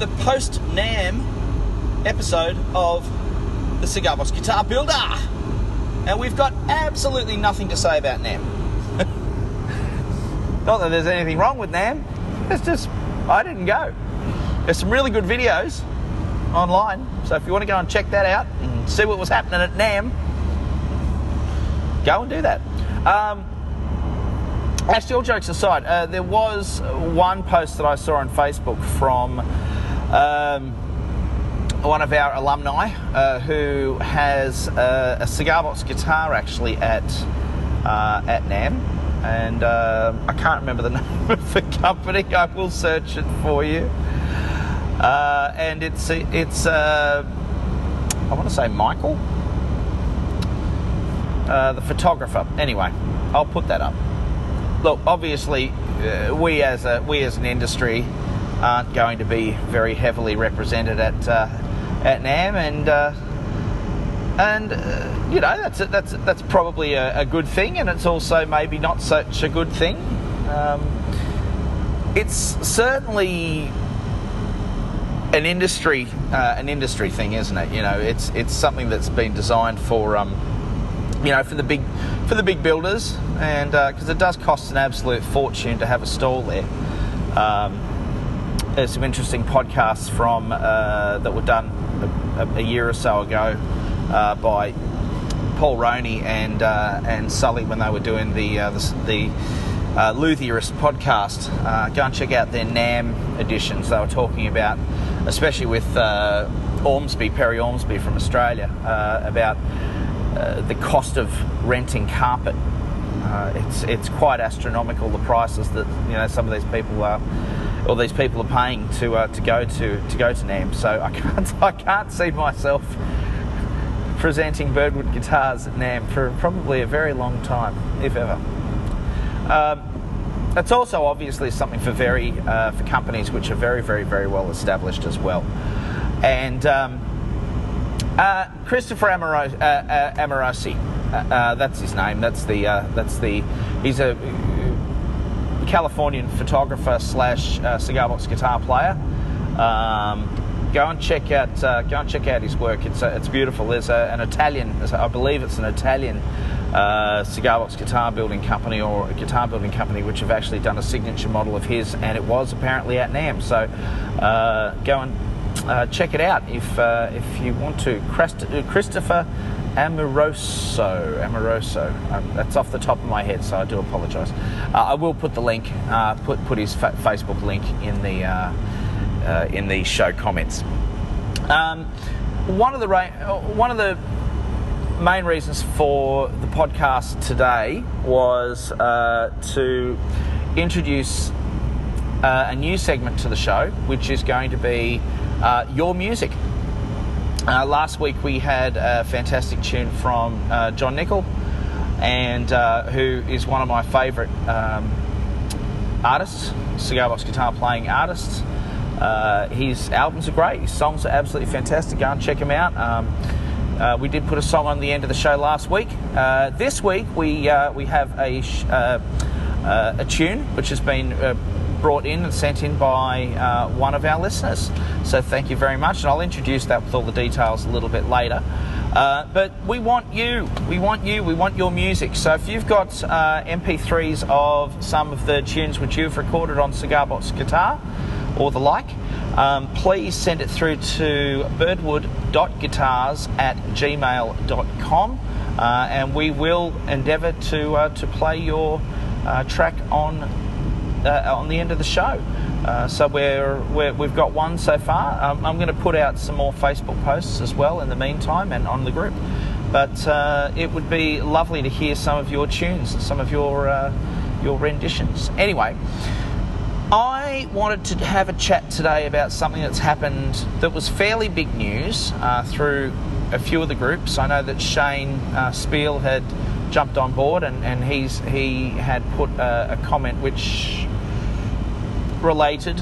the post NAMM episode of the Cigar Box Guitar Builder. And we've got absolutely nothing to say about NAMM. Not that there's anything wrong with NAMM, it's just I didn't go. There's some really good videos online, so if you want to go and check that out and see what was happening at NAMM, go and do that. Um, actually, all jokes aside, uh, there was one post that I saw on Facebook from um, one of our alumni uh, who has uh, a cigar box guitar actually at uh, at NAMM, and uh, I can't remember the name of the company. I will search it for you. Uh, and it's it's uh, I want to say Michael, the photographer. Anyway, I'll put that up. Look, obviously, we as a we as an industry aren't going to be very heavily represented at at NAMM, and uh, and uh, you know that's that's that's probably a, a, good thing, and it's also maybe not such a good thing. Um, it's certainly an industry uh, an industry thing, isn't it? You know, it's it's something that's been designed for um, you know for the big for the big builders, and because uh, it does cost an absolute fortune to have a stall there. Um, there's some interesting podcasts from uh, that were done a, a, year or so ago uh, by Paul Roney and uh, and Sully when they were doing the uh, the, the uh, Luthierist podcast. Uh, go and check out their NAMM editions. They were talking about, especially with uh, Ormsby, Perry Ormsby from Australia, about the cost of renting carpet. it's it's quite astronomical the prices that you know some of these people are all these people are paying to uh, to go to to go to NAMM. So I can't I can't see myself presenting Birdwood guitars at NAMM for probably a very long time, if ever. Um, also obviously something for very uh, for companies which are very very very well established as well. And um, uh, Christopher Amorosi, uh, uh, Amorosi uh, that's his name. That's the that's the he's a Californian photographer slash uh, cigar box guitar player. Um, go and check out uh, go and check out his work. It's uh, it's beautiful. There's a, an Italian, I believe it's an Italian uh, cigar box guitar building company or a guitar building company which have actually done a signature model of his, and it was apparently at NAMM. So uh, go and check it out if if you want to. Christopher Amoroso. Amoroso. Um, that's off the top of my head, so I do apologise. Uh, I will put the link, uh, put put his fa- Facebook link in the uh, uh in the show comments. Um, one of the ra- one of the main reasons for the podcast today was uh, to introduce uh, a new segment to the show, which is going to be your music. Uh, last week we had a fantastic tune from uh, John Nickel, and uh, who is one of my favourite um, artists, cigar box guitar playing artists. Uh, his albums are great. His songs are absolutely fantastic. Go and check him out. Um, uh, we did put a song on the end of the show last week. Uh, this week we we have a a tune which has been brought in and sent in by uh, one of our listeners. So thank you very much, and I'll introduce that with all the details a little bit later. Uh, but we want you, we want you, we want your music. So if you've got uh, MP3s of some of the tunes which you've recorded on Cigar Box Guitar or the like, um, please send it through to birdwood.guitars at gmail.com uh, and we will endeavour to, uh, to play your uh, track on uh, on the end of the show. Uh, so we're, we have got one so far. Um, I'm going to put out some more Facebook posts as well in the meantime and on the group. But uh, it would be lovely to hear some of your tunes some of your uh, your renditions. Anyway, I wanted to have a chat today about something that's happened that was fairly big news uh, through a few of the groups. I know that Shane uh, Speal had jumped on board and, and he's he had put a, a comment which related,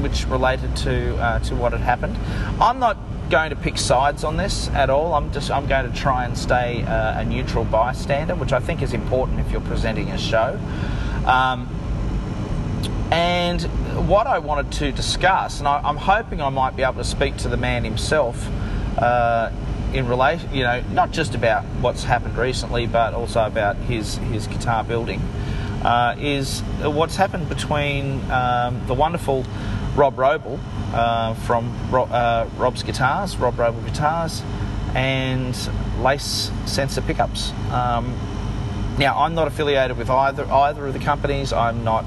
which related to uh, to what had happened. I'm not going to pick sides on this at all. I'm just I'm going to try and stay uh, a neutral bystander, which I think is important if you're presenting a show. Um, And what I wanted to discuss, and I, am hoping I might be able to speak to the man himself uh, in relation, you know, not just about what's happened recently, but also about his his guitar building, uh, is what's happened between um, the wonderful Rob Roble uh, from uh, Rob's Guitars, Rob Roble Guitars, and Lace Sensor Pickups. Um, now, I'm not affiliated with either either of the companies. I'm not.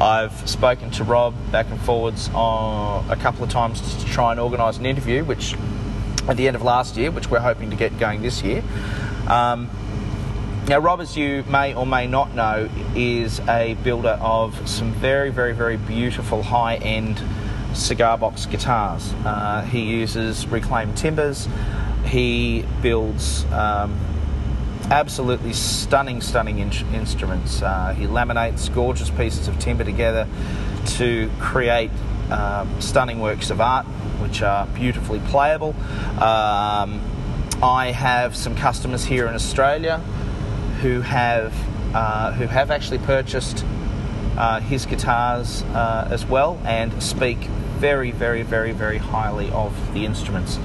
I've spoken to Rob back and forwards on a couple of times to try and organise an interview, which at the end of last year, which we're hoping to get going this year. Um, now, Rob, as you may or may not know, is a builder of some very, very, very beautiful high-end cigar box guitars. Uh, he uses reclaimed timbers. He builds um, absolutely stunning, stunning in- instruments. Uh, he laminates gorgeous pieces of timber together to create um, stunning works of art, which are beautifully playable. Um, I have some customers here in Australia who have uh, who have actually purchased uh, his guitars uh, as well and speak very, very, very, very highly of the instruments.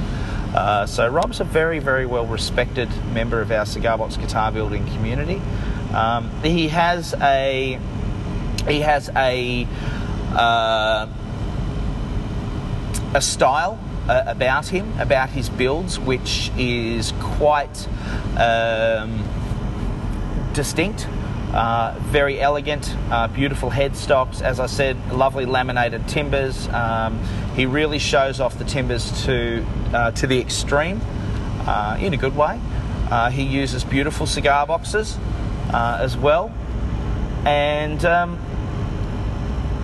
Uh, so Rob's a very, very well respected member of our cigar box guitar building community. Um, he has a he has a uh, a style uh, about him, about his builds, which is quite um, distinct. Uh, very elegant, uh, beautiful headstocks. As I said, lovely laminated timbers. Um, he really shows off the timbers to uh, to the extreme, uh, in a good way. Uh, he uses beautiful cigar boxes uh, as well, and um,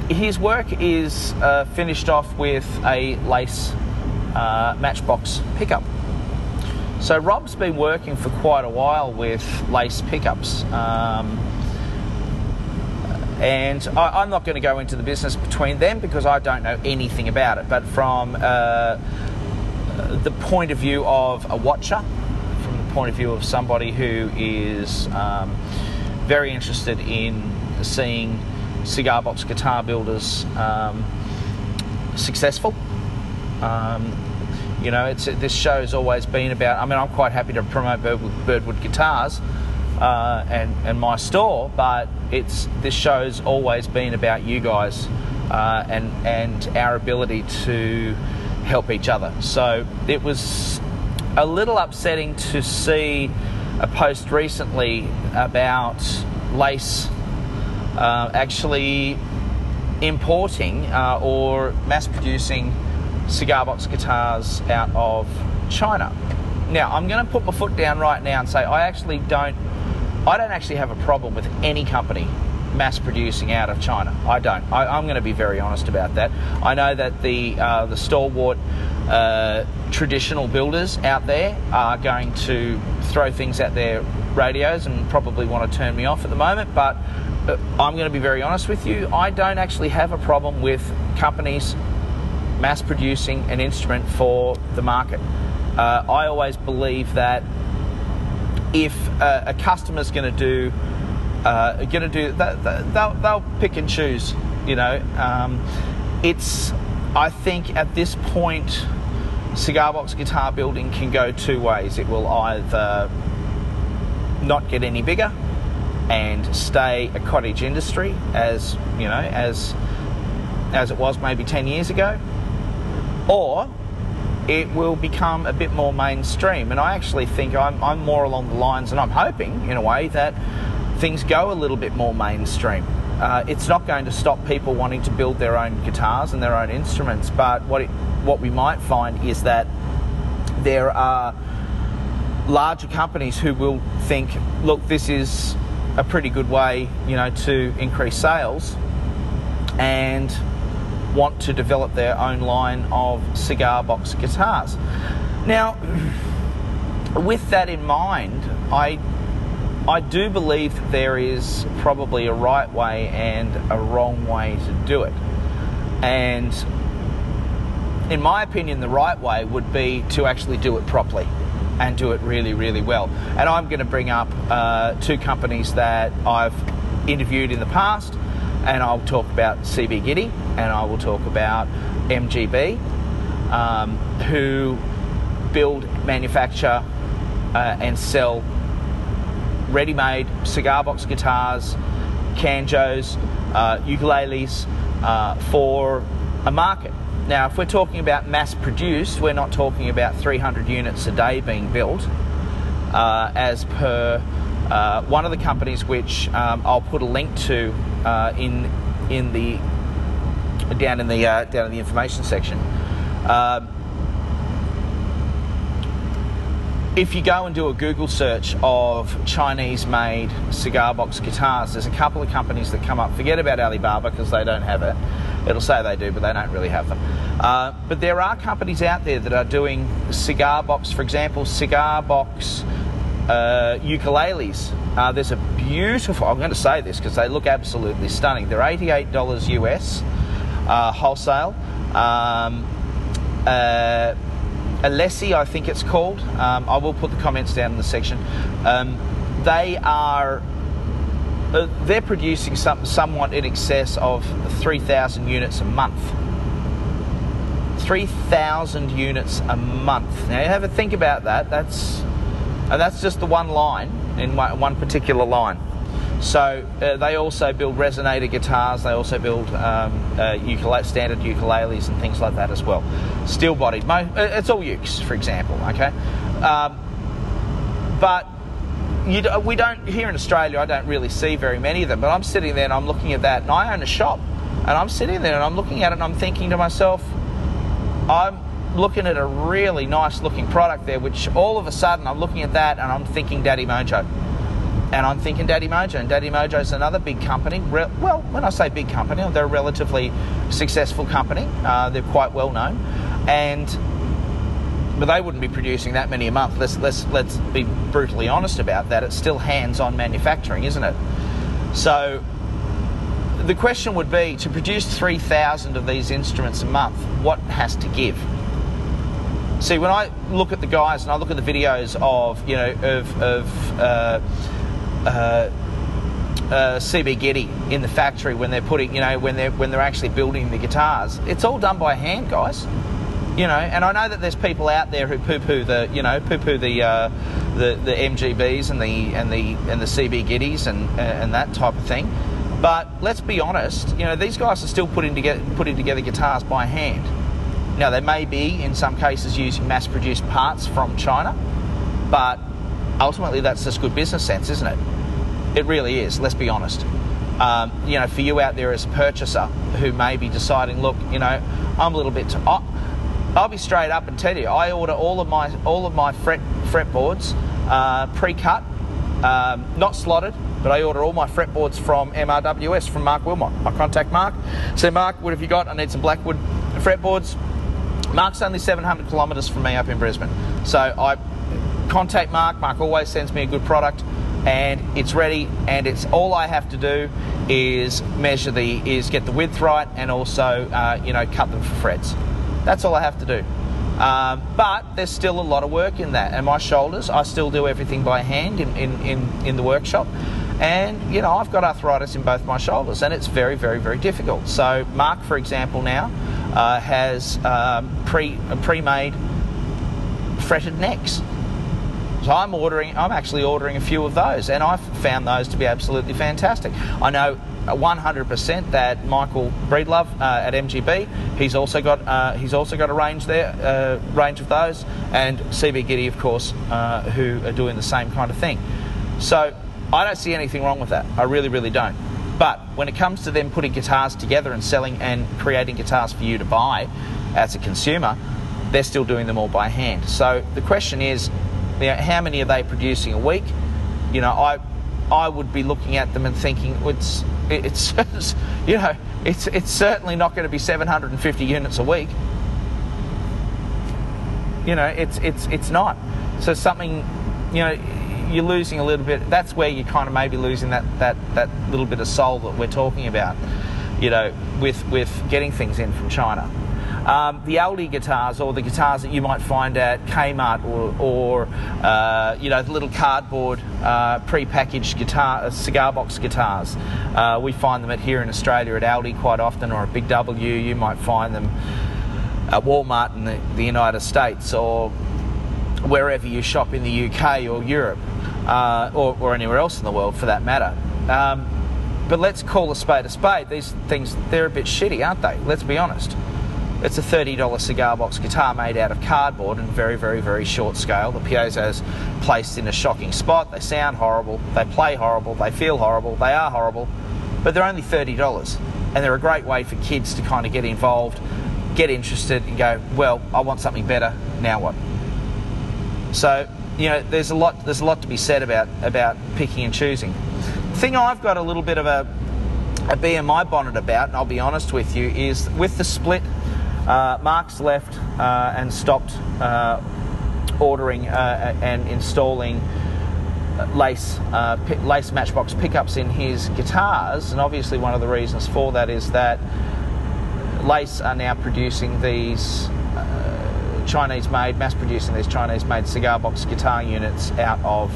his work is finished off with a lace matchbox pickup. So Rob's been working for quite a while with lace pickups. Um, and I, am not going to go into the business between them because I don't know anything about it. But from uh, the point of view of a watcher, from the point of view of somebody who is um, very interested in seeing cigar box guitar builders um, successful. Um, you know, it's this show's always been about. I mean, I'm quite happy to promote Birdwood, Birdwood Guitars uh, and and my store, but it's this show's always been about you guys uh, and and our ability to help each other. So it was a little upsetting to see a post recently about Lace uh, actually importing uh, or mass producing cigar box guitars out of China. Now, I'm going to put my foot down right now and say I actually don't I don't actually have a problem with any company mass producing out of China. I don't. I, am going to be very honest about that. I know that the uh, the stalwart uh, traditional builders out there are going to throw things at their radios and probably want to turn me off at the moment, but uh, I'm going to be very honest with you. I don't actually have a problem with companies mass producing an instrument for the market. Uh, I always believe that if uh, a customer's going to do uh, going to do they'll, they'll pick and choose you know um, it's i think at this point cigar box guitar building can go two ways it will either not get any bigger and stay a cottage industry as you know as as it was maybe 10 years ago or it will become a bit more mainstream. And I actually think I'm, I'm more along the lines, and I'm hoping in a way that things go a little bit more mainstream. Uh, it's not going to stop people wanting to build their own guitars and their own instruments, but what it, what we might find is that there are larger companies who will think, look, this is a pretty good way, you know, to increase sales, and want to develop their own line of cigar box guitars. Now, with that in mind, I I do believe that there is probably a right way and a wrong way to do it. And in my opinion, the right way would be to actually do it properly and do it really, really well. And I'm going to bring up uh, two companies that I've interviewed in the past and I'll talk about CB Gitty, and I will talk about MGB, um, who build, manufacture, uh, and sell ready-made cigar box guitars, canjos, uh, ukuleles uh, for a market. Now, if we're talking about mass produced, we're not talking about 300 units a day being built, uh, as per uh, one of the companies which um, I'll put a link to uh, in in the down in the uh, down in the information section. Um, if you go and do a Google search of Chinese made cigar box guitars, there's a couple of companies that come up. Forget about Alibaba because they don't have it. It'll say they do, but they don't really have them. Uh, but there are companies out there that are doing cigar box, for example, cigar box uh, ukuleles. Uh, there's a beautiful, I'm going to say this because they look absolutely stunning. They're $88 US uh, wholesale. Um, uh, Alessi, I think it's called. Um, I will put the comments down in the section. Um, they are uh, they're producing some, somewhat in excess of 3,000 units a month. 3,000 units a month. Now, you have a think about that. That's and that's just the one line in one, particular line. So uh, they also build resonator guitars. They also build um, uh, standard ukuleles and things like that as well. Steel bodied. Uh, it's all ukes, for example. Okay, um, but you, we don't here in Australia. I don't really see very many of them. But I'm sitting there and I'm looking at that, and I own a shop, and I'm sitting there and I'm looking at it and I'm thinking to myself, I'm looking at a really nice looking product there, which all of a sudden I'm looking at that and I'm thinking Daddy Mojo and I'm thinking Daddy Mojo. And Daddy Mojo is another big company. Well, when I say big company, they're a relatively successful company. Uh, they're quite well known, and but they wouldn't be producing that many a month. Let's let's let's be brutally honest about that. It's still hands-on manufacturing, isn't it? So the question would be to produce 3,000 of these instruments a month, what has to give? See, when I look at the guys and I look at the videos of, you know, of, of uh, uh, uh, CB Gitty in the factory when they're putting, you know, when they're when they're actually building the guitars. It's all done by hand, guys. You know, and I know that there's people out there who poo-poo the, you know, poo-poo the uh, the, the MGBs and the and the and the CB Gittys and and that type of thing. But let's be honest, you know, these guys are still putting together putting together guitars by hand. Now they may be in some cases using mass-produced parts from China, but ultimately that's just good business sense, isn't it? It really is, let's be honest. Um, you know, for you out there as a purchaser who may be deciding, look, you know, I'm a little bit. I'll be straight up and tell you, I order all of my all of my fret fretboards uh, pre-cut, um, not slotted, but I order all my fretboards from MRWS from Mark Wilmot. I contact Mark, say, Mark, what have you got? I need some Blackwood fretboards. Mark's only 700 kilometres from me up in Brisbane, so I contact Mark. Mark always sends me a good product and it's ready and it's all I have to do is measure the is get the width right and also uh, you know cut them for frets. That's all I have to do. Um, but there's still a lot of work in that. And my shoulders I still do everything by hand in, in, in, in the workshop and you know I've got arthritis in both my shoulders and it's very very very difficult so Mark for example now uh, has um, pre pre-made fretted necks so I'm ordering, I'm actually ordering a few of those, and I've found those to be absolutely fantastic. I know 100% that Michael Breedlove uh, at MGB, he's also got uh, he's also got a range there, uh, range of those, and CB Gitty, of course, uh, who are doing the same kind of thing. So I don't see anything wrong with that. I really, really don't. But when it comes to them putting guitars together and selling and creating guitars for you to buy as a consumer, they're still doing them all by hand. So the question is, you know, how many are they producing a week? You know, I I would be looking at them and thinking it's it's you know it's it's certainly not going to be 750 units a week. You know, it's it's it's not. So something, you know, you're losing a little bit. That's where you kind of maybe losing that that that little bit of soul that we're talking about. You know, with with getting things in from China. Um, the Aldi guitars or the guitars that you might find at Kmart or, or uh, you know, the little cardboard uh, pre-packaged guitar, uh, cigar box guitars. Uh, we find them at here in Australia at Aldi quite often or at Big W. You might find them at Walmart in the, the United States or wherever you shop in the UK or Europe uh, or, or, anywhere else in the world for that matter. Um, but let's call a spade a spade. These things, they're a bit shitty, aren't they? Let's be honest. It's a $30 cigar box guitar made out of cardboard and very, very, very short scale. The piezo's placed in a shocking spot. They sound horrible. They play horrible. They feel horrible. They are horrible. But they're only $30. And they're a great way for kids to kind of get involved, get interested, and go, well, I want something better. Now what? So, you know, there's a lot, there's a lot to be said about, about picking and choosing. The thing I've got a little bit of a, a BMI bonnet about, and I'll be honest with you, is with the split uh, Mark's left uh, and stopped uh, ordering uh, and installing lace uh, lace matchbox pickups in his guitars, and obviously one of the reasons for that is that Lace are now producing these uh, Chinese-made, mass-producing these Chinese-made cigar box guitar units out of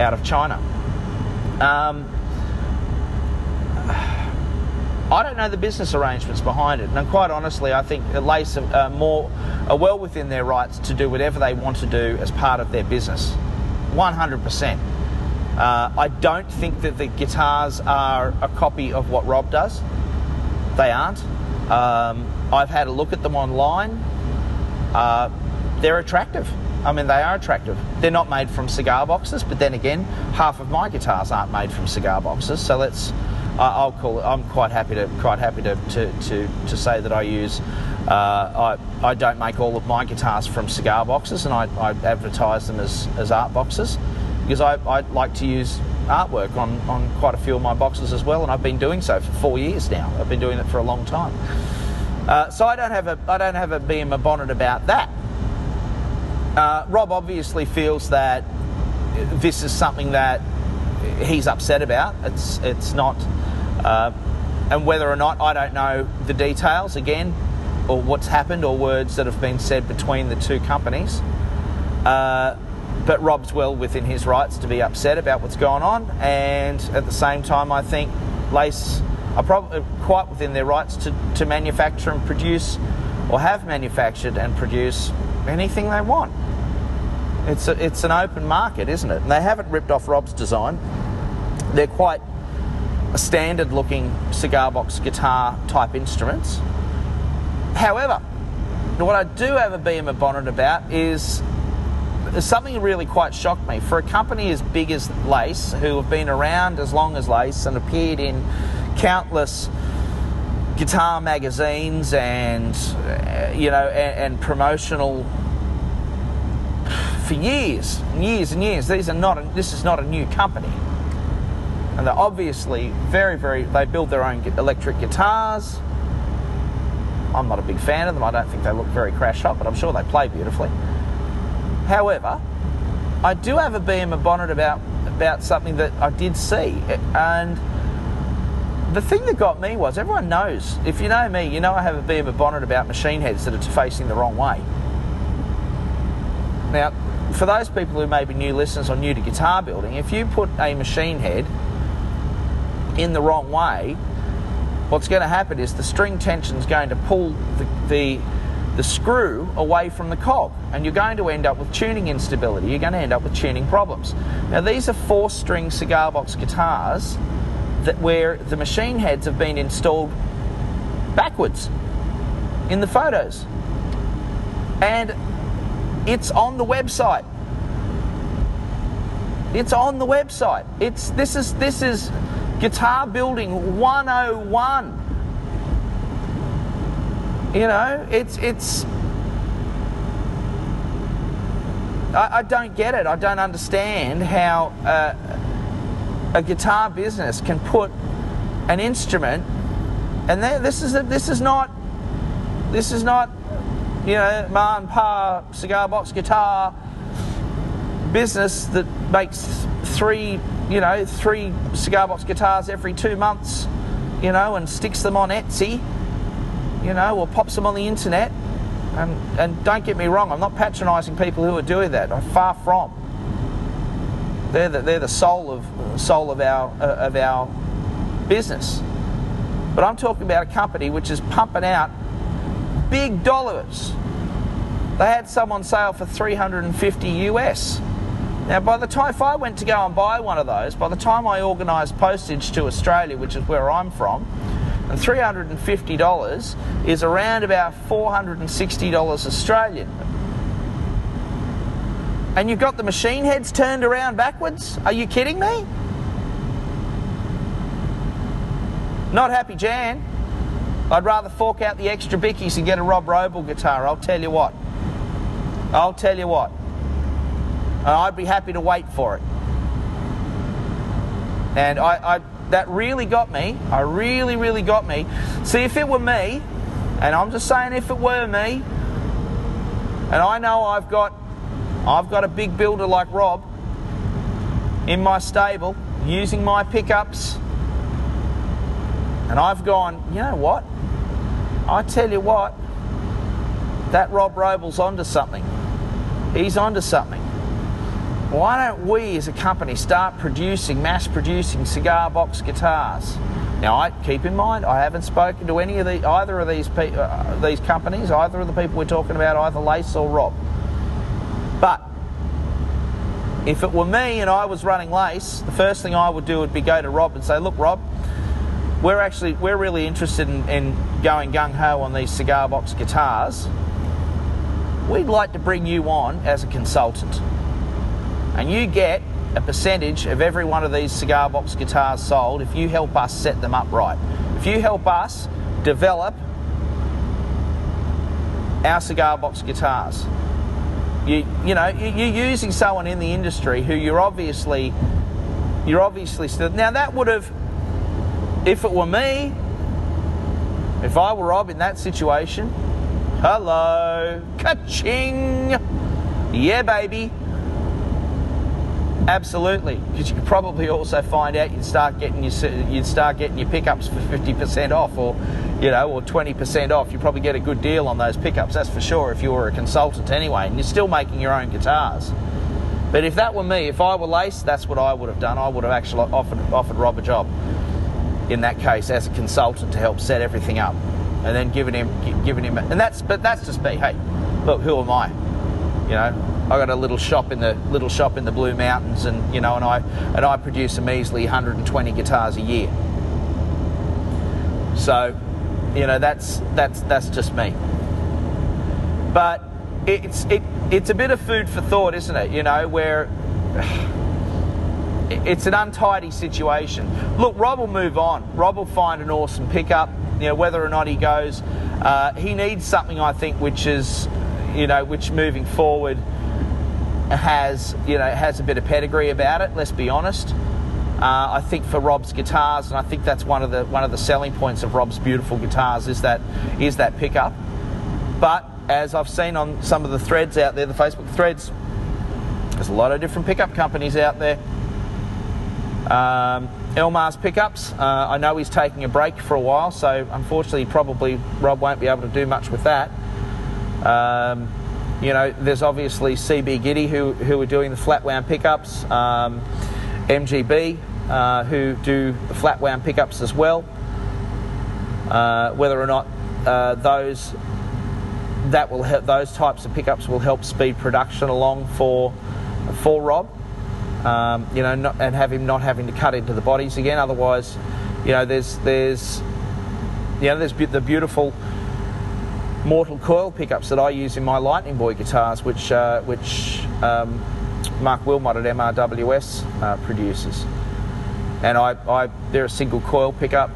out of China. Um, I don't know the business arrangements behind it, and quite honestly, I think Lace are more are well within their rights to do whatever they want to do as part of their business. 100%. Uh, I don't think that the guitars are a copy of what Rob does. They aren't. Um, I've had a look at them online. Uh, they're attractive. I mean, they are attractive. They're not made from cigar boxes, but then again, half of my guitars aren't made from cigar boxes. So let's I'll call it. I'm quite happy to quite happy to to, to, to say that I use. Uh, I, I don't make all of my guitars from cigar boxes, and I, I advertise them as, as art boxes because I, I like to use artwork on, on quite a few of my boxes as well, and I've been doing so for four years now. I've been doing it for a long time. Uh, so I don't have a I don't have a bee in my bonnet about that. Uh, Rob obviously feels that this is something that he's upset about. It's it's not uh, and whether or not, I don't know the details again, or what's happened, or words that have been said between the two companies. Uh, but Rob's well within his rights to be upset about what's going on, and at the same time, I think Lace are probably uh, quite within their rights to, to manufacture and produce, or have manufactured and produce anything they want. It's, a, it's an open market, isn't it? And they haven't ripped off Rob's design. They're quite standard looking cigar box guitar type instruments. However, what I do have a bee my bonnet about is something really quite shocked me. For a company as big as Lace, who have been around as long as Lace and appeared in countless guitar magazines and uh, you know and, and, promotional for years and years and years. These are not. A, this is not a new company and they're obviously very, very. They build their own electric guitars. I'm not a big fan of them. I don't think they look very crash hot, but I'm sure they play beautifully. However, I do have a in my bonnet about about something that I did see, and the thing that got me was everyone knows. If you know me, you know I have a bee in my bonnet about machine heads that are facing the wrong way. Now, for those people who may be new listeners or new to guitar building, if you put a machine head in the wrong way, what's going to happen is the string tension is going to pull the, the, the screw away from the cog, and you're going to end up with tuning instability. You're going to end up with tuning problems. Now, these are four string cigar box guitars that where the machine heads have been installed backwards in the photos. And it's on the website. It's on the website. It's this is this is Guitar Building 101. You know, it's it's. I, I don't get it. I don't understand how uh, a guitar business can put an instrument, and this is a, this is not this is not you know ma and pa cigar box guitar business that makes three you know, three cigar box guitars every two months, you know, and sticks them on Etsy. you know, or pops them on the internet. And, and don't get me wrong, I'm not patronising people who are doing that. I'm far from. They're the, they're the soul of soul of our uh, of our business. But I'm talking about a company which is pumping out big dollars. They had some on sale for 350 US. Now, by the time if I went to go and buy one of those, by the time I organised postage to Australia, which is where I'm from, and $350 is around about $460 Australian. And you've got the machine heads turned around backwards? Are you kidding me? Not happy Jan. I'd rather fork out the extra bickies and get a Rob Roble guitar, I'll tell you what. I'll tell you what. I'd be happy to wait for it. And I, I, that really got me. I really, really got me. See, if it were me, and I'm just saying if it were me, and I know I've got, I've got a big builder like Rob in my stable using my pickups, and I've gone, you know what? I tell you what, that Rob Roble's onto something. He's onto something. Why don't we as a company start producing, mass producing cigar box guitars? Now, I keep in mind, I haven't spoken to any of the either of these pe- uh, these companies, either of the people we're talking about, either Lace or Rob. But if it were me and I was running Lace, the first thing I would do would be go to Rob and say, "Look, Rob, we're actually we're really interested in, in going gung ho on these cigar box guitars. We'd like to bring you on as a consultant." And you get a percentage of every one of these cigar box guitars sold if you help us set them up right. If you help us develop our cigar box guitars. You, you know, you're using someone in the industry who you're obviously, you're obviously still. Now that would have, if it were me, if I were Rob in that situation, hello, ka-ching, yeah, baby. Absolutely, because you could probably also find out you'd start getting your you'd start getting your pickups for fifty percent off, or you know, or twenty percent off. You probably get a good deal on those pickups. That's for sure. If you were a consultant anyway, and you're still making your own guitars. But if that were me, if I were Lace, that's what I would have done. I would have actually offered offered Rob a job in that case as a consultant to help set everything up, and then giving him giving him. And that's but that's just me. Hey, look, who am I? You know, I got a little shop in the little shop in the Blue Mountains, and you know, and I and I produce a measly 120 guitars a year. So, you know, that's that's that's just me. But it's it it's a bit of food for thought, isn't it? You know, where it's an untidy situation. Look, Rob will move on. Rob will find an awesome pickup. You know, whether or not he goes, uh, he needs something I think which is, you know, which moving forward has you know has a bit of pedigree about it. Let's be honest. Uh, I think for Rob's guitars, and I think that's one of the one of the selling points of Rob's beautiful guitars is that is that pickup. But as I've seen on some of the threads out there, the Facebook threads, there's a lot of different pickup companies out there. Um, Elmar's pickups, uh, I know he's taking a break for a while, so unfortunately, probably Rob won't be able to do much with that. Um, you know, there's obviously CB Gitty who, who are doing the flat wound pickups, um, MGB uh, who do the flat wound pickups as well. Uh, whether or not uh, those that will help, those types of pickups will help speed production along for for Rob. Um, you know, not, and have him not having to cut into the bodies again. Otherwise, you know, there's there's you know there's the beautiful mortal coil pickups that I use in my Lightning Boy guitars, which uh, which um, Mark Wilmot at MRWS uh, produces. And I, I, they're a single coil pickup.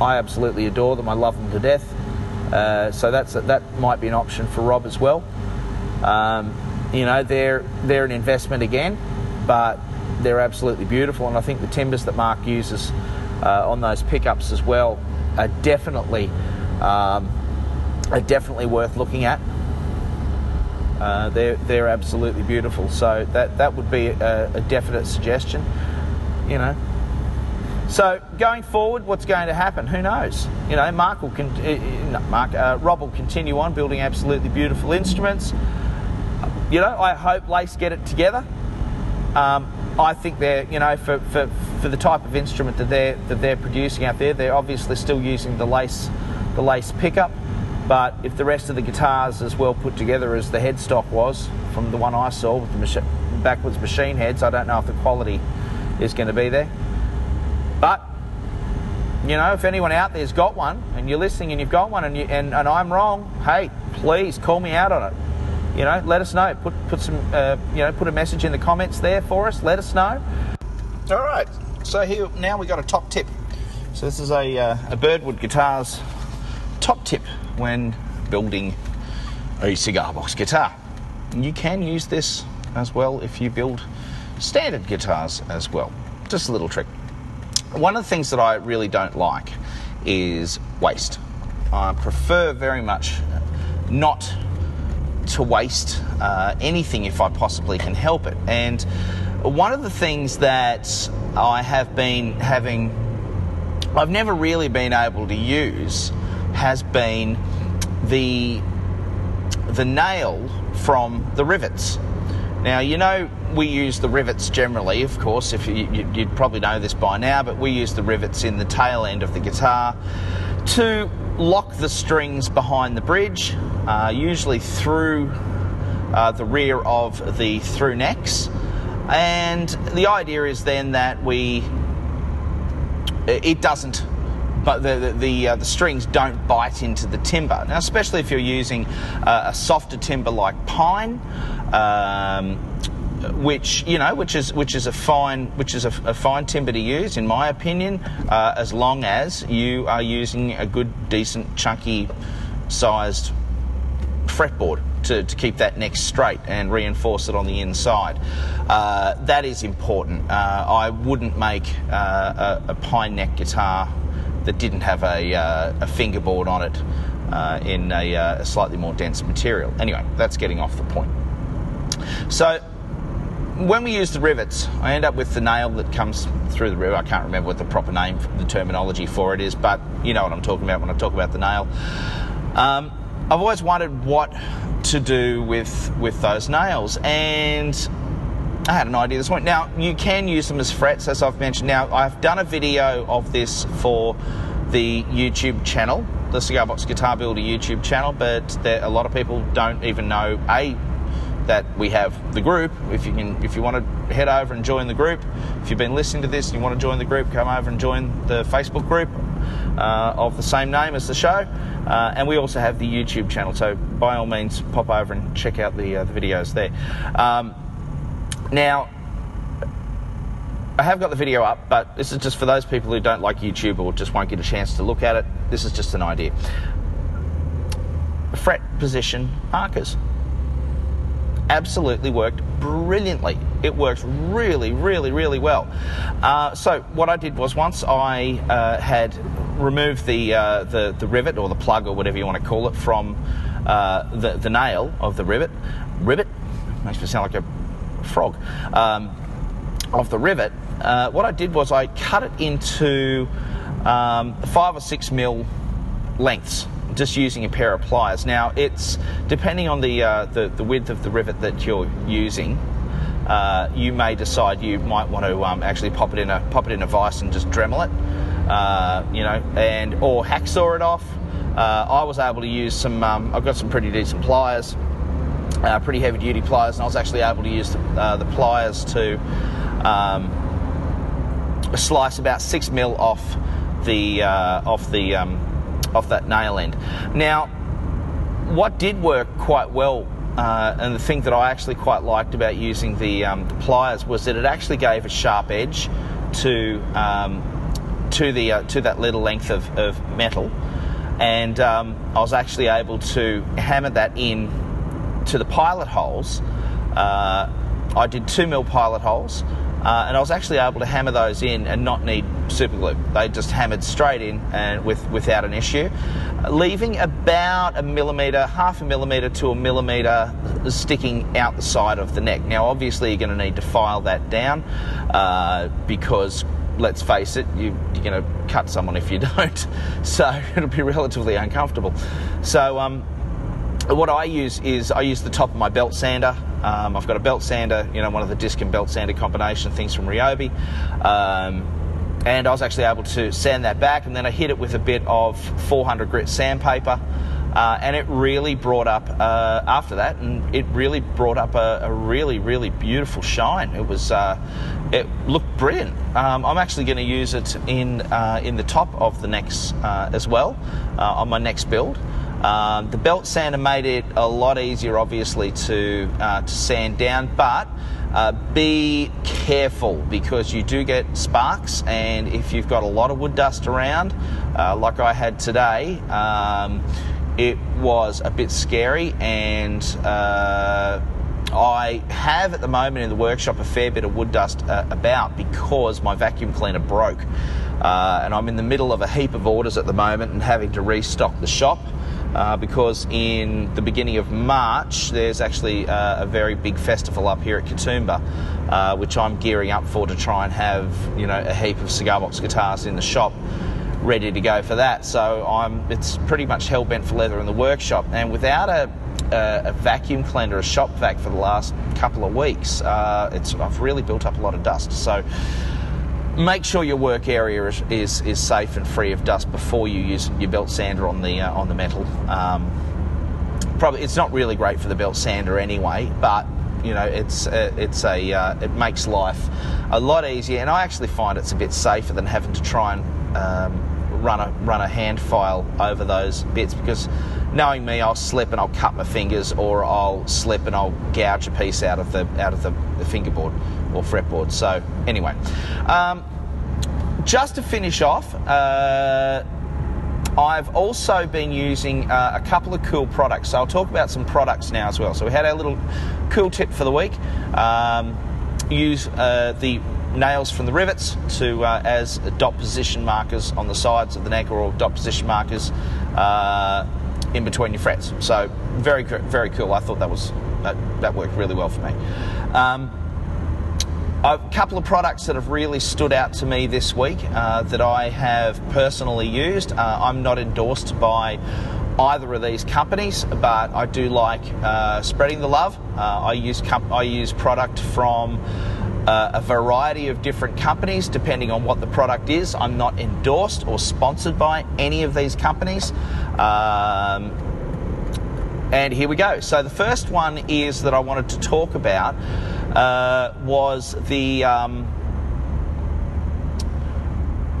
I absolutely adore them. I love them to death. Uh, so that's that might be an option for Rob as well. Um, you know, they're they're an investment again, but they're absolutely beautiful. And I think the timbers that Mark uses uh, on those pickups as well are definitely um, are definitely worth looking at. Uh, they're they're absolutely beautiful. So that that would be a, a, definite suggestion. You know, So going forward, what's going to happen? Who knows? You know, Mark will con- uh, Mark uh, Rob will continue on building absolutely beautiful instruments. You know, I hope Lace get it together. Um, I think they're, you know, for, for, for the type of instrument that they're that they're producing out there, they're obviously still using the lace the lace pickup. But if the rest of the guitars as well put together as the headstock was from the one I saw with the backwards machine heads, I don't know if the quality is going to be there. But you know, if anyone out there's got one and you're listening and you've got one and, you, and, and I'm wrong, hey, please call me out on it. You know, let us know. Put put some uh, you know put a message in the comments there for us. Let us know. All right. So here now we got a top tip. So this is a uh, a Birdwood Guitars top tip when building a cigar box guitar. You can use this as well if you build standard guitars as well. Just a little trick. One of the things that I really don't like is waste. I prefer very much not to waste uh, anything if I possibly can help it. And one of the things that I have been having, I've never really been able to use, has been the the nail from the rivets. Now, you know, we use the rivets generally, of course, if you, you, would probably know this by now, but we use the rivets in the tail end of the guitar to lock the strings behind the bridge, uh, usually through uh, the rear of the through necks. And the idea is then that we, it doesn't but the the the, uh, the, strings don't bite into the timber. Now, especially if you're using uh, a softer timber like pine. Um, which you know, which is which is a fine which is a, a fine timber to use, in my opinion, uh, as long as you are using a good, decent, chunky sized fretboard to, to keep that neck straight and reinforce it on the inside. Uh, that is important. Uh, I wouldn't make uh, a, a, pine neck guitar that didn't have a, uh, a fingerboard on it uh, in a, uh, a, slightly more dense material. Anyway, that's getting off the point. So, when we use the rivets, I end up with the nail that comes through the rivet. I can't remember what the proper name, the terminology for it is, but you know what I'm talking about when I talk about the nail. Um, I've always wondered what to do with with those nails, and I had an idea this morning. Now, you can use them as frets, as I've mentioned. Now, I've done a video of this for the YouTube channel, the Cigar Box Guitar Builder YouTube channel, but there, a lot of people don't even know a that we have the group. If you can, if you want to head over and join the group, if you've been listening to this and you want to join the group, come over and join the Facebook group uh, of the same name as the show. Uh, and we also have the YouTube channel, so by all means, pop over and check out the, uh, the videos there. Um, now, I have got the video up, but this is just for those people who don't like YouTube or just won't get a chance to look at it. This is just an idea. Fret position markers absolutely worked brilliantly. It works really, really, really well. Uh, so what I did was once I uh, had removed the, uh, the the rivet or the plug or whatever you want to call it from uh, the the nail of the rivet, rivet makes me sound like a frog, um, of the rivet, uh, what I did was I cut it into um, five or six mil lengths just using a pair of pliers. Now, it's depending on the, uh, the, the, width of the rivet that you're using. Uh, you may decide you might want to um, actually pop it in a pop it in a vise and just Dremel it, uh, you know, and or hacksaw it off. Uh, I was able to use some. Um, I've got some pretty decent pliers uh, pretty heavy duty pliers, and I was actually able to use the, uh, the pliers to um, slice about six mil off the uh, off the um, off that nail end. Now, what did work quite well. Uh, and the thing that I actually quite liked about using the, um, the pliers was that it actually gave a sharp edge to um, to the uh, to that little length of, of metal, and um, I was actually able to hammer that in to the pilot holes, uh, I did two mil pilot holes, uh, and I was actually able to hammer those in and not need super glue. They just hammered straight in and with without an issue, leaving about a millimeter, half a millimeter to a millimeter sticking out the side of the neck. Now, obviously, you're going to need to file that down uh, because let's face it, you, you're going to cut someone if you don't. So it'll be relatively uncomfortable. So um, what I use is I use the top of my belt sander. Um, I've got a belt sander, you know, one of the disc and belt sander combination things from Ryobi. Um, and I was actually able to sand that back, and then I hit it with a bit of 400 grit sandpaper. Uh, and it really brought up uh, after that, and it really brought up a, a really, really beautiful shine. It was, uh, it looked brilliant. Um, I'm actually going to use it in uh, in the top of the next uh, as well uh, on my next build. Um, the belt sander made it a lot easier, obviously, to to sand down, but uh, be careful because you do get sparks, and if you've got a lot of wood dust around, uh, like I had today, um, it was a bit scary and uh, I have at the moment in the workshop a fair bit of wood dust uh, about because my vacuum cleaner broke. Uh, and I'm in the middle of a heap of orders at the moment and having to restock the shop. Uh, because in the beginning of March there's actually uh, a very big festival up here at Katoomba, uh, which I'm gearing up for to try and have you know a heap of cigar box guitars in the shop ready to go for that. So I'm it's pretty much hell bent for leather in the workshop, and without a a, a vacuum cleaner, a shop vac for the last couple of weeks, uh, it's I've really built up a lot of dust. So make sure your work area is, is, is, safe and free of dust before you use your belt sander on the uh, on the metal. Um, probably it's not really great for the belt sander anyway, but you know it's uh, it's a uh, it makes life a lot easier, and I actually find it's a bit safer than having to try and um, run a run a hand file over those bits because knowing me, I'll slip and I'll cut my fingers, or I'll slip and I'll gouge a piece out of the out of the, the fingerboard or fretboard. So anyway, um, just to finish off. Uh, I've also been using uh, a couple of cool products. So I'll talk about some products now as well. So we had our little cool tip for the week. Um, use uh, the nails from the rivets to uh, as dot position markers on the sides of the neck or dot position markers uh, in between your frets. So very very cool. I thought that was that, that worked really well for me. Um, a couple of products that have really stood out to me this week uh, that I have personally used. Uh, I'm not endorsed by either of these companies, but I do like uh, spreading the love. Uh, I use comp- I use product from uh, a variety of different companies depending on what the product is. I'm not endorsed or sponsored by any of these companies. Um, and here we go. So the first one is that I wanted to talk about uh, was the. Um,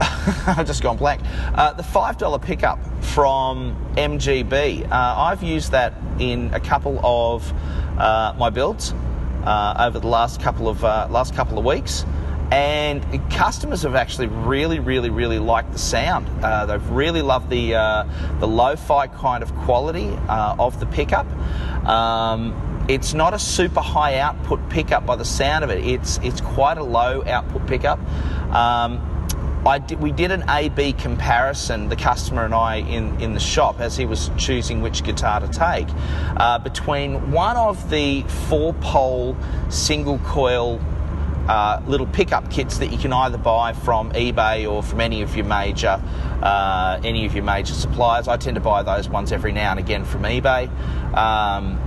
I've just gone blank. Uh, the $5 pickup from MGB. Uh, I've used that in a couple of uh, my builds uh, over the last couple of uh, last couple of weeks, and customers have actually really, really, really liked the sound. Uh, they've really loved the uh, the lo-fi kind of quality uh, of the pickup. Um, it's not a super high output pickup by the sound of it. It's it's quite a low output pickup. Um, did, we did an A-B comparison, the customer and I, in, in the shop as he was choosing which guitar to take, uh, between one of the four-pole single coil uh, little pickup kits that you can either buy from eBay or from any of your major uh, any of your major suppliers. I tend to buy those ones every now and again from eBay. Um,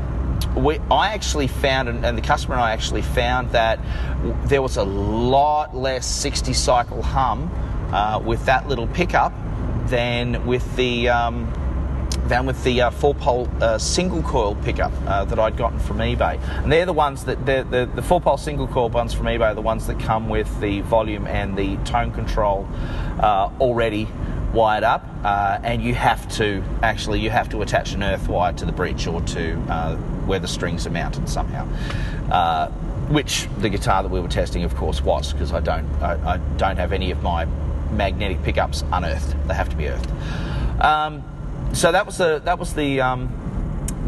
we, I actually found, and, the customer and I actually found that there was a lot less 60 cycle hum uh, with that little pickup than with the um, than with the uh, four pole uh, single coil pickup uh, that I'd gotten from eBay. And they're the ones that the, the, the four pole single coil ones from eBay are the ones that come with the volume and the tone control uh, already wired up, uh, and you have to actually you have to attach an earth wire to the bridge or to uh, where the strings are mounted somehow which the guitar that we were testing, of course, was because I don't I, I, don't have any of my magnetic pickups unearthed. They have to be earthed. Um, so that was the that was the um,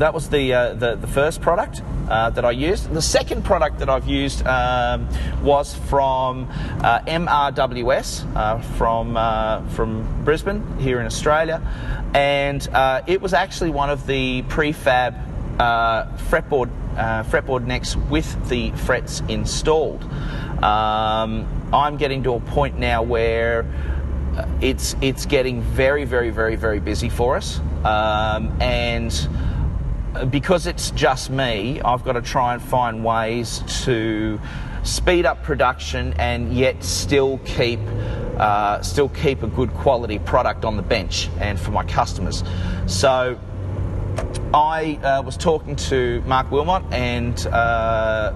that was the, uh, the, the first product uh, that I used. The second product that I've used um, was from uh, MRWS uh, from uh, from Brisbane here in Australia, and it was actually one of the prefab fretboard fretboard necks with the frets installed. Um, I'm getting to a point now where it's it's getting very, very, very, very busy for us, um, and because it's just me, I've got to try and find ways to speed up production and yet still keep uh, still keep a good quality product on the bench and for my customers. So I uh, was talking to Mark Wilmot and uh,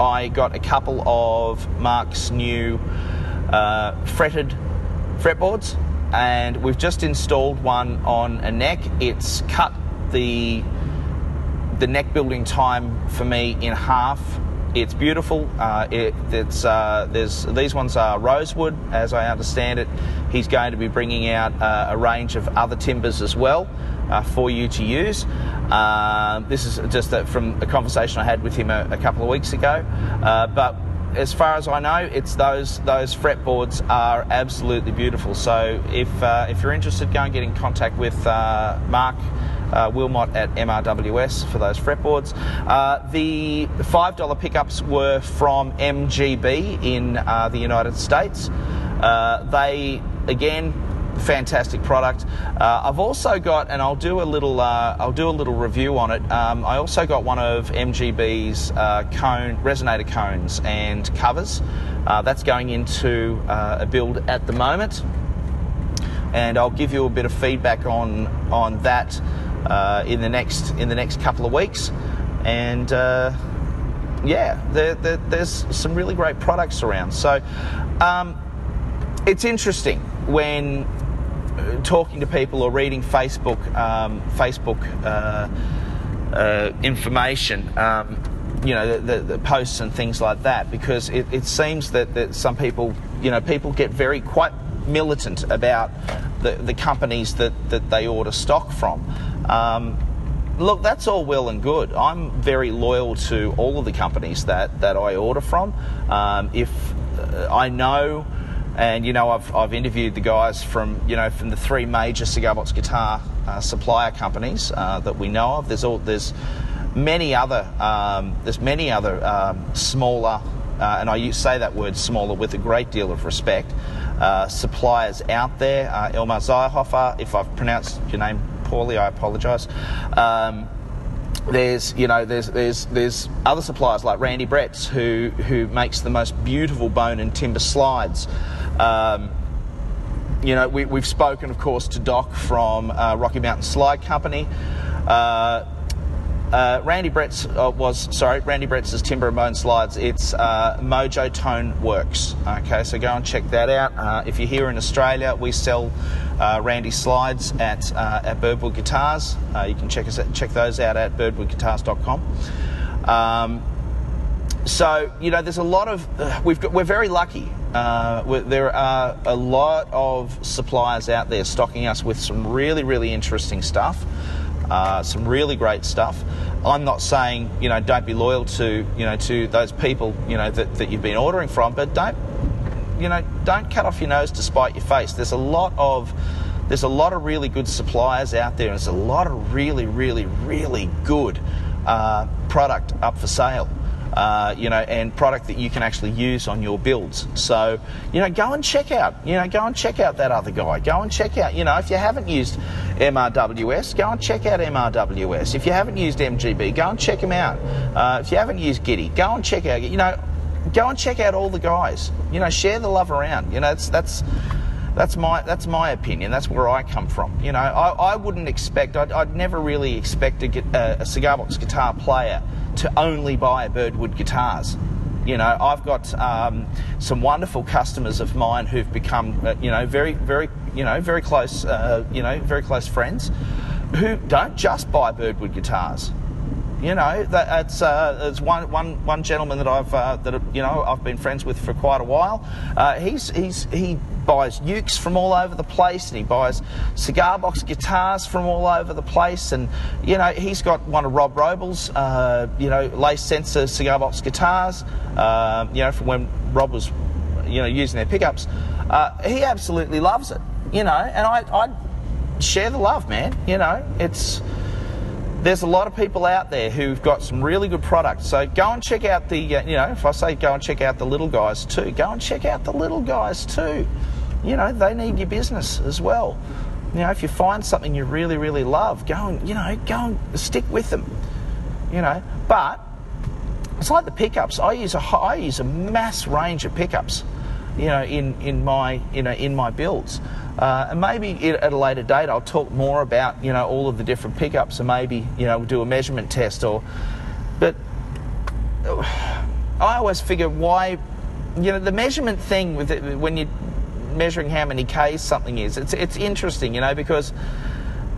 I got a couple of Mark's new uh, fretted fretboards and we've just installed one on a neck. It's cut the the neck building time for me in half. It's beautiful. Uh, it, it's uh, there's these ones are rosewood, as I understand it. He's going to be bringing out uh, a range of other timbers as well uh, for you to use. Uh, this is just from a conversation I had with him a, a couple of weeks ago. Uh, but as far as I know, it's those those fretboards are absolutely beautiful. So if if you're interested, go and get in contact with Mark uh, Wilmot at MRWS for those fretboards. Uh, the $5 pickups were from MGB in uh, the United States. Uh, they, again, fantastic product. Uh, I've also got, and I'll do a little, uh, I'll do a little review on it. Um, I also got one of MGB's uh, cone resonator cones and covers. Uh, that's going into a build at the moment, and I'll give you a bit of feedback on on that uh, in the next in the next couple of weeks, and uh, yeah, there, there, there's some really great products around. So um, it's interesting when uh, talking to people or reading Facebook um, Facebook uh, uh, information. Um, you know the, the, the, posts and things like that because it, it seems that, that some people you know people get very quite militant about the, the companies that, that they order stock from um, look, that's all well and good. I'm very loyal to all of the companies that, that I order from. Um, if uh, I know, and you know, I've, I've interviewed the guys from you know from the three major cigar box guitar uh, supplier companies uh, that we know of. There's all there's many other um, there's many other um, smaller, uh, and I say that word smaller with a great deal of respect. Uh, suppliers out there, uh, Elmar Zeyhofer, if I've pronounced your name poorly, I apologise. Um, there's you know there's there's there's other suppliers like Randy Bretts who who makes the most beautiful bone and timber slides. Um, you know we, have spoken of course to Doc from uh, Rocky Mountain Slide Company. Uh, uh, Randy Brett's uh, was sorry, Randy Brett's Timber and Bone Slides. It's uh, Mojo Tone Works. Okay, so go and check that out. Uh, if you're here in Australia, we sell uh, Randy slides at uh, at Birdwood Guitars. you can check us check those out at birdwoodguitars.com. Um, so you know, there's a lot of we've got, we're very lucky. there are a lot of suppliers out there stocking us with some really really interesting stuff uh, some really great stuff. I'm not saying you know don't be loyal to you know to those people you know that, that you've been ordering from, but don't you know don't cut off your nose to spite your face. There's a lot of there's a lot of really good suppliers out there, and there's a lot of really really really good uh, product up for sale uh, you know, and product that you can actually use on your builds. So, you know, go and check out, you know, go and check out that other guy. Go and check out, you know, if you haven't used MRWS, go and check out MRWS. If you haven't used MGB, go and check them out. Uh, if you haven't used Gitty, go and check out, you know, go and check out all the guys. You know, share the love around. You know, that's that's that's my that's my opinion. That's where I come from. You know, I, I wouldn't expect. I'd, I'd never really expect a, a, a cigar box guitar player to only buy Birdwood guitars. You know, I've got um, some wonderful customers of mine who've become, uh, you know, very, very, you know, very close, uh, you know, very close friends, who don't just buy Birdwood guitars. You know, that, it's, uh, it's one, one, one gentleman that I've uh, that you know I've been friends with for quite a while. Uh, he's, he's he buys ukes from all over the place and he buys cigar box guitars from all over the place. And, you know, he's got one of Rob Robles, uh, you know, lace sensor cigar box guitars, uh, you know, from when Rob was, you know, using their pickups. Uh, he absolutely loves it, you know, and I, I share the love, man. You know, it's there's a lot of people out there who've got some really good products. So go and check out the, uh, you know, if I say go and check out the little guys too, go and check out the little guys too. You know, they need your business as well. You know, if you find something you really, really love, go and, you know, go and stick with them. You know, but it's like the pickups. I use a I use a mass range of pickups, you know, in, in my you know in my builds. Uh, and maybe at a later date, I'll talk more about you know all of the different pickups, and maybe you know do a measurement test or. But I always figure why, you know, the measurement thing with it, when you're measuring how many k's something is, it's it's interesting, you know, because.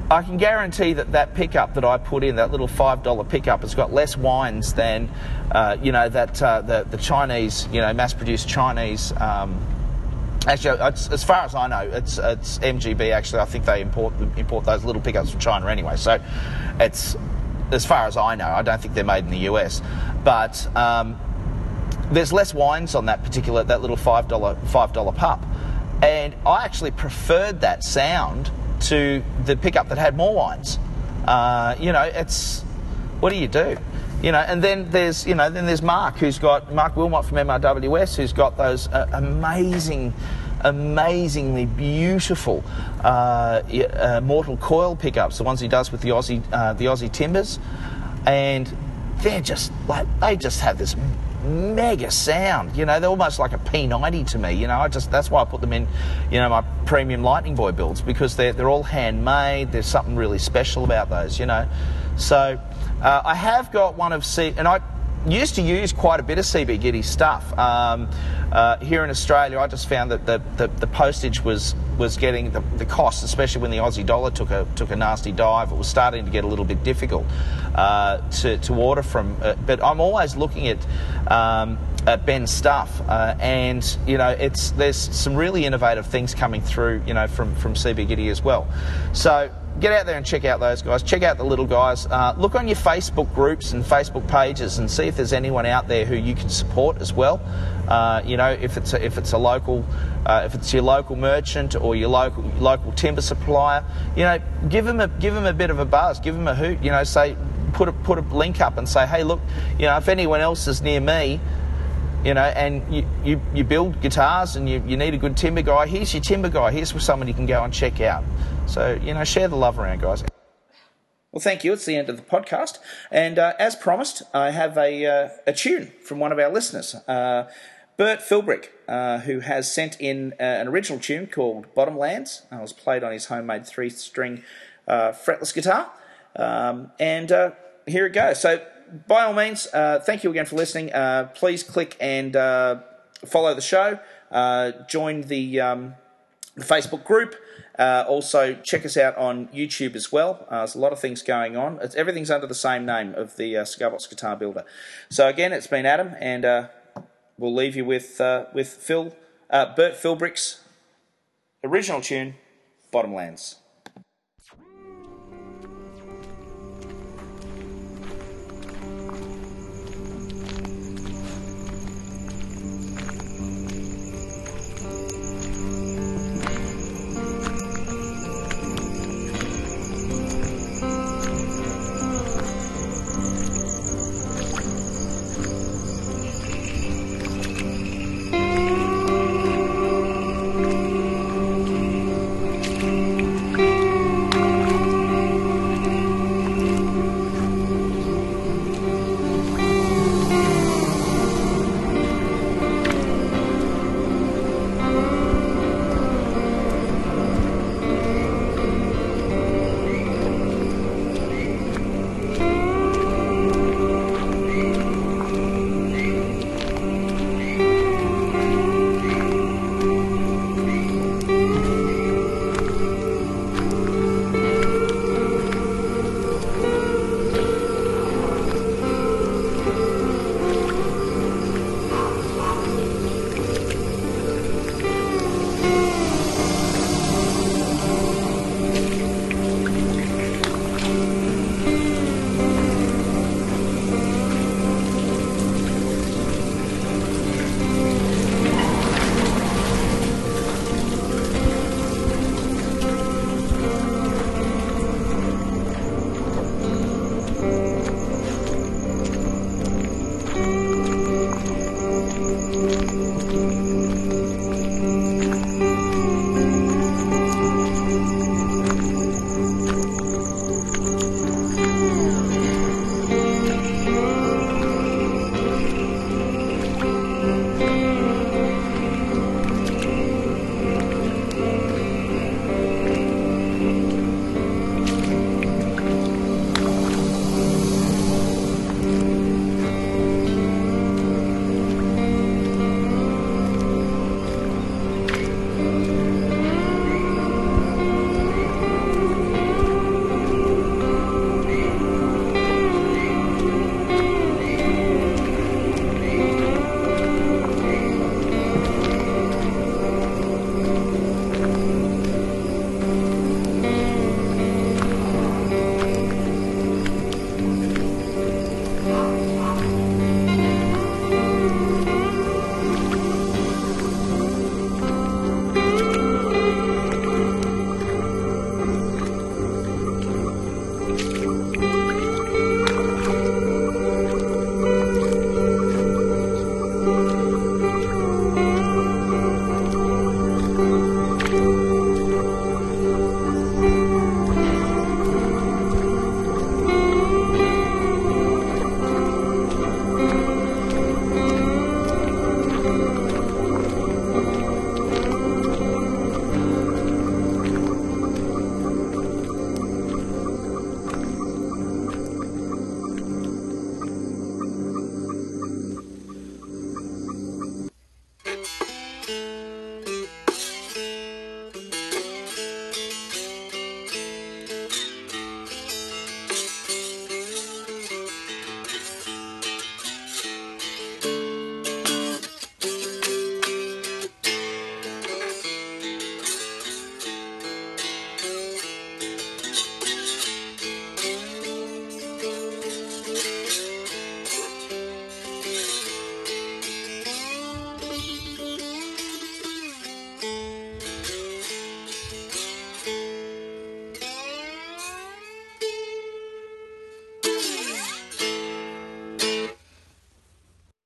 I can guarantee that that pickup that I put in, that little five dollar pickup, has got less wines than, uh, you know, that uh, the the Chinese, you know, mass produced Chinese um, Actually, as far as I know, it's it's MGB. Actually, I think they import import those little pickups from China anyway. So, it's as far as I know. I don't think they're made in the US, but um, there's less wines on that particular that little five dollar five dollar pup, and I actually preferred that sound to the pickup that had more wines. Uh, you know, it's what do you do? You know, and then there's you know then there's Mark who's got Mark Wilmot from MRWS who's got those uh, amazing, amazingly beautiful uh, uh, mortal coil pickups, the ones he does with the Aussie uh, the Aussie timbers, and they're just like they just have this mega sound. You know, they're almost like a P90 to me. You know, I just that's why I put them in, you know, my premium Lightning Boy builds because they're they're all handmade. There's something really special about those. You know, so uh, I have got one of C, and I used to use quite a bit of CB Gitty stuff. Um, uh, here in Australia, I just found that the, the, the postage was was getting the, the cost, especially when the Aussie dollar took a took a nasty dive. It was starting to get a little bit difficult uh, to, to order from. Uh, but I'm always looking at. Um, at Ben's stuff, uh, and you know, it's there's some really innovative things coming through, you know, from from CB Gitty as well. So get out there and check out those guys. Check out the little guys. Uh, look on your Facebook groups and Facebook pages and see if there's anyone out there who you can support as well. Uh, you know, if it's a, if it's a local, uh, if it's your local merchant or your local local timber supplier, you know, give them a give them a bit of a buzz, give them a hoot. You know, say put a put a link up and say, hey, look, you know, if anyone else is near me. You know, and you, you, you build guitars and you, you need a good timber guy. Here's your timber guy. Here's someone you can go and check out. So, you know, share the love around, guys. Well, thank you. It's the end of the podcast. And uh, as promised, I have a, uh, a tune from one of our listeners, uh, Bert Philbrick, uh, who has sent in uh, an original tune called Bottomlands. It was played on his homemade three string uh, fretless guitar. Um, and here it goes. So, by all means, thank you again for listening. please click and follow the show, join the, um, the Facebook group. Uh, also, check us out on YouTube as well. Uh, there's a lot of things going on. It's, everything's under the same name of the uh, Cigarbox Guitar Builder. So again, it's been Adam, and uh, we'll leave you with uh, with Phil uh, Bert Philbrick's original tune, Bottomlands.